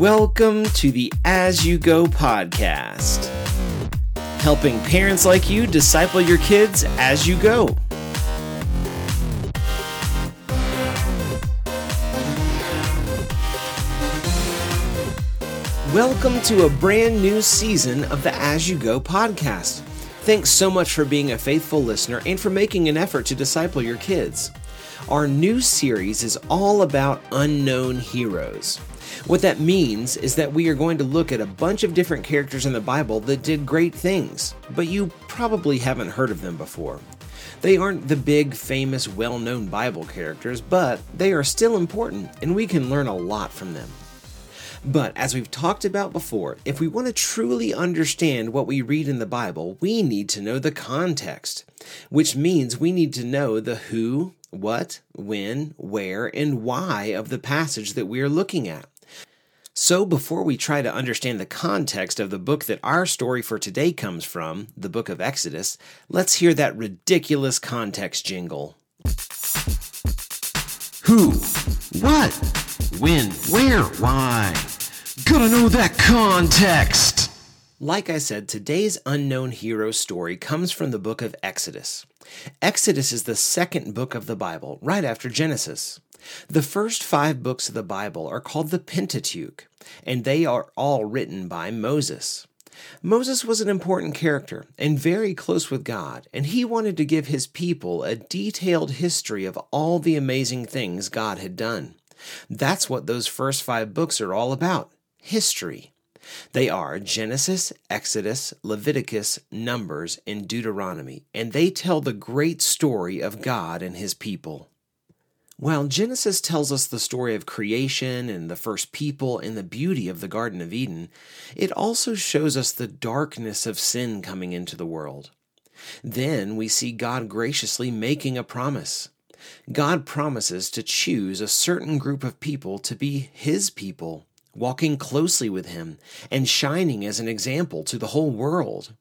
Welcome to the As You Go podcast, helping parents like you disciple your kids as you go. Welcome to a brand new season of the As You Go podcast. Thanks so much for being a faithful listener and for making an effort to disciple your kids. Our new series is all about unknown heroes. What that means is that we are going to look at a bunch of different characters in the Bible that did great things, but you probably haven't heard of them before. They aren't the big, famous, well known Bible characters, but they are still important, and we can learn a lot from them. But as we've talked about before, if we want to truly understand what we read in the Bible, we need to know the context, which means we need to know the who, what, when, where, and why of the passage that we are looking at. So, before we try to understand the context of the book that our story for today comes from, the book of Exodus, let's hear that ridiculous context jingle. Who? What? When? Where? Why? Gotta know that context! Like I said, today's unknown hero story comes from the book of Exodus. Exodus is the second book of the Bible, right after Genesis. The first five books of the Bible are called the Pentateuch, and they are all written by Moses. Moses was an important character and very close with God, and he wanted to give his people a detailed history of all the amazing things God had done. That's what those first five books are all about history. They are Genesis, Exodus, Leviticus, Numbers, and Deuteronomy, and they tell the great story of God and his people. While Genesis tells us the story of creation and the first people and the beauty of the Garden of Eden, it also shows us the darkness of sin coming into the world. Then we see God graciously making a promise. God promises to choose a certain group of people to be His people, walking closely with Him and shining as an example to the whole world.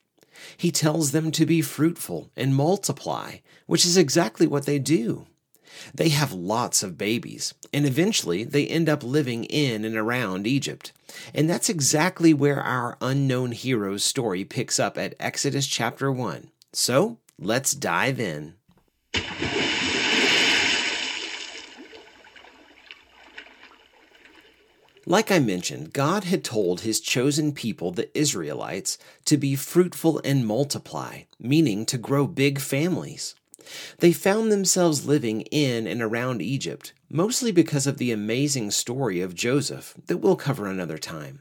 He tells them to be fruitful and multiply, which is exactly what they do. They have lots of babies, and eventually they end up living in and around Egypt. And that's exactly where our unknown hero's story picks up at Exodus chapter 1. So let's dive in. Like I mentioned, God had told his chosen people, the Israelites, to be fruitful and multiply, meaning to grow big families. They found themselves living in and around Egypt, mostly because of the amazing story of Joseph that we'll cover another time.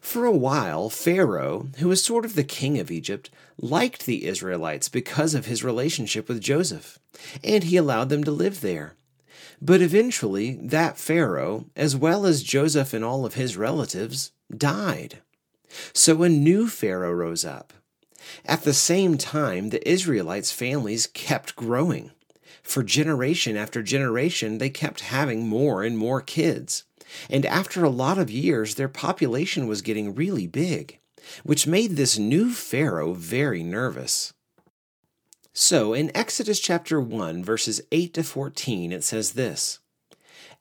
For a while, Pharaoh, who was sort of the king of Egypt, liked the Israelites because of his relationship with Joseph, and he allowed them to live there. But eventually, that Pharaoh, as well as Joseph and all of his relatives, died. So a new Pharaoh rose up at the same time, the Israelites' families kept growing. For generation after generation, they kept having more and more kids. And after a lot of years, their population was getting really big, which made this new Pharaoh very nervous. So, in Exodus chapter 1, verses 8 to 14, it says this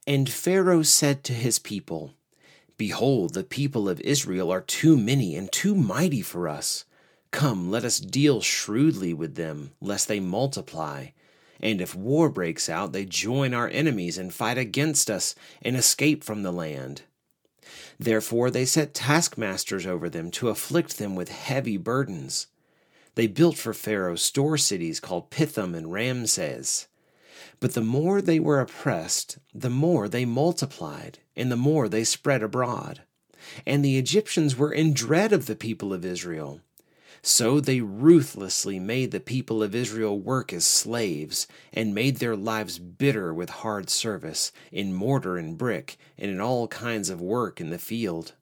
And Pharaoh said to his people, Behold, the people of Israel are too many and too mighty for us. Come, let us deal shrewdly with them, lest they multiply. And if war breaks out, they join our enemies and fight against us and escape from the land. Therefore they set taskmasters over them to afflict them with heavy burdens. They built for Pharaoh store cities called Pithom and Ramses. But the more they were oppressed, the more they multiplied, and the more they spread abroad. And the Egyptians were in dread of the people of Israel so they ruthlessly made the people of Israel work as slaves, and made their lives bitter with hard service, in mortar and brick, and in all kinds of work in the field.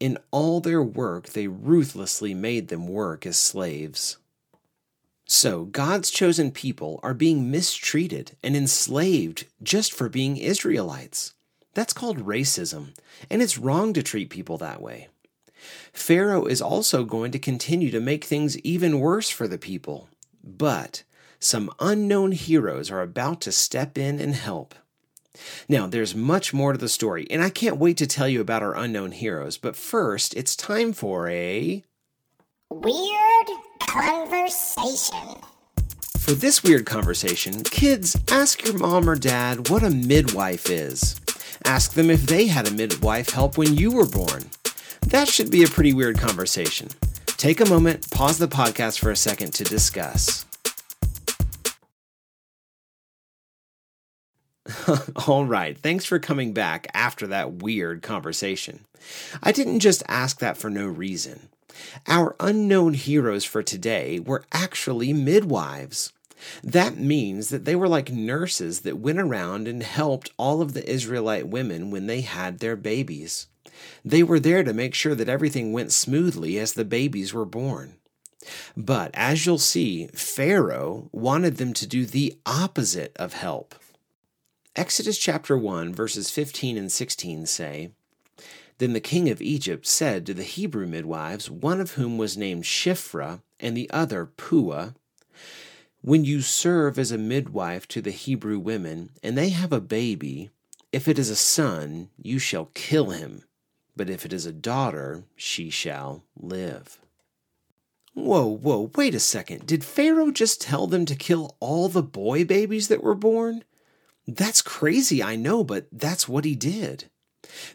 In all their work, they ruthlessly made them work as slaves. So, God's chosen people are being mistreated and enslaved just for being Israelites. That's called racism, and it's wrong to treat people that way. Pharaoh is also going to continue to make things even worse for the people. But some unknown heroes are about to step in and help. Now, there's much more to the story, and I can't wait to tell you about our unknown heroes, but first, it's time for a. Weird conversation. For this weird conversation, kids, ask your mom or dad what a midwife is. Ask them if they had a midwife help when you were born. That should be a pretty weird conversation. Take a moment, pause the podcast for a second to discuss. All right, thanks for coming back after that weird conversation. I didn't just ask that for no reason. Our unknown heroes for today were actually midwives. That means that they were like nurses that went around and helped all of the Israelite women when they had their babies. They were there to make sure that everything went smoothly as the babies were born. But as you'll see, Pharaoh wanted them to do the opposite of help. Exodus chapter 1, verses 15 and 16 say, Then the king of Egypt said to the Hebrew midwives, one of whom was named Shiphrah and the other Puah, When you serve as a midwife to the Hebrew women, and they have a baby, if it is a son, you shall kill him but if it is a daughter, she shall live. Whoa, whoa, wait a second. Did Pharaoh just tell them to kill all the boy babies that were born? That's crazy, I know, but that's what he did.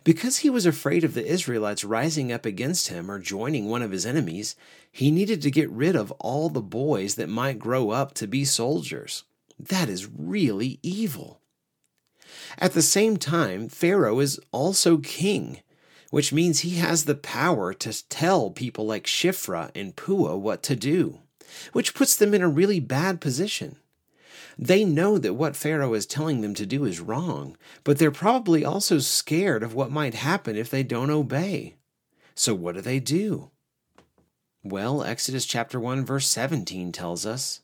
Because he was afraid of the Israelites rising up against him or joining one of his enemies, he needed to get rid of all the boys that might grow up to be soldiers. That is really evil. At the same time, Pharaoh is also king which means he has the power to tell people like Shiphrah and Puah what to do, which puts them in a really bad position. They know that what Pharaoh is telling them to do is wrong, but they're probably also scared of what might happen if they don't obey. So what do they do? Well, Exodus chapter 1 verse 17 tells us,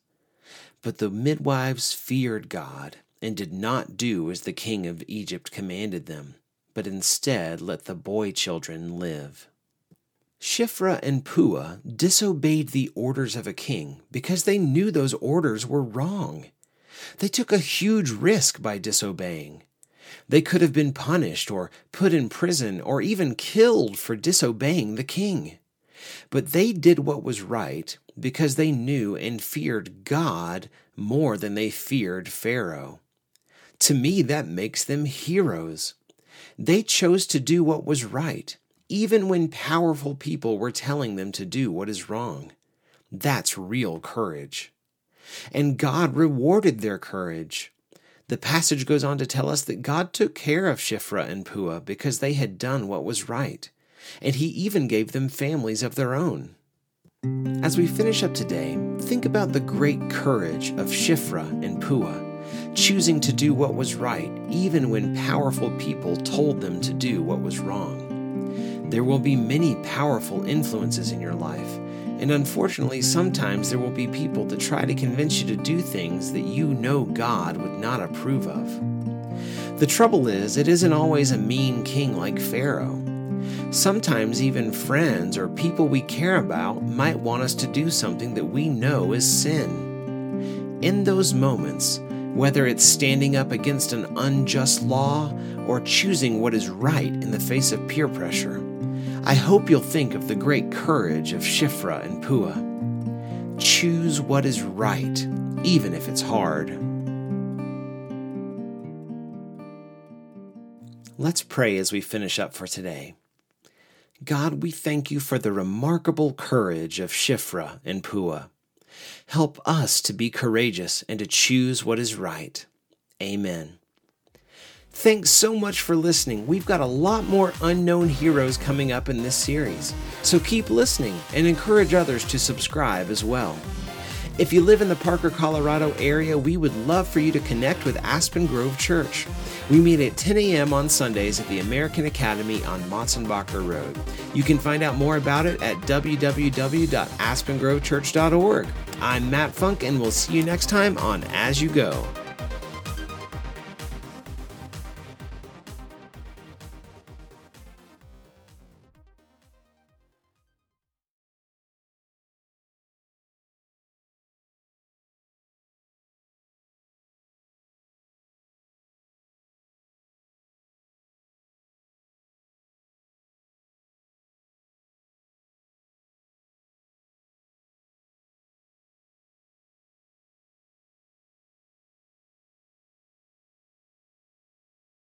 But the midwives feared God and did not do as the king of Egypt commanded them but instead let the boy children live. Shiphrah and Puah disobeyed the orders of a king because they knew those orders were wrong. They took a huge risk by disobeying. They could have been punished or put in prison or even killed for disobeying the king. But they did what was right because they knew and feared God more than they feared Pharaoh. To me, that makes them heroes. They chose to do what was right, even when powerful people were telling them to do what is wrong. That's real courage. And God rewarded their courage. The passage goes on to tell us that God took care of Shiphrah and Puah because they had done what was right, and He even gave them families of their own. As we finish up today, think about the great courage of Shiphrah and Puah choosing to do what was right, even when powerful people told them to do what was wrong. There will be many powerful influences in your life, and unfortunately, sometimes there will be people that try to convince you to do things that you know God would not approve of. The trouble is, it isn't always a mean king like Pharaoh. Sometimes, even friends or people we care about might want us to do something that we know is sin. In those moments, whether it's standing up against an unjust law or choosing what is right in the face of peer pressure. I hope you'll think of the great courage of Shiphrah and Puah. Choose what is right, even if it's hard. Let's pray as we finish up for today. God, we thank you for the remarkable courage of Shiphrah and Puah. Help us to be courageous and to choose what is right. Amen. Thanks so much for listening. We've got a lot more unknown heroes coming up in this series, so keep listening and encourage others to subscribe as well. If you live in the Parker, Colorado area, we would love for you to connect with Aspen Grove Church. We meet at 10 a.m. on Sundays at the American Academy on Motsenbocker Road. You can find out more about it at www.aspengrovechurch.org. I'm Matt Funk, and we'll see you next time on As You Go.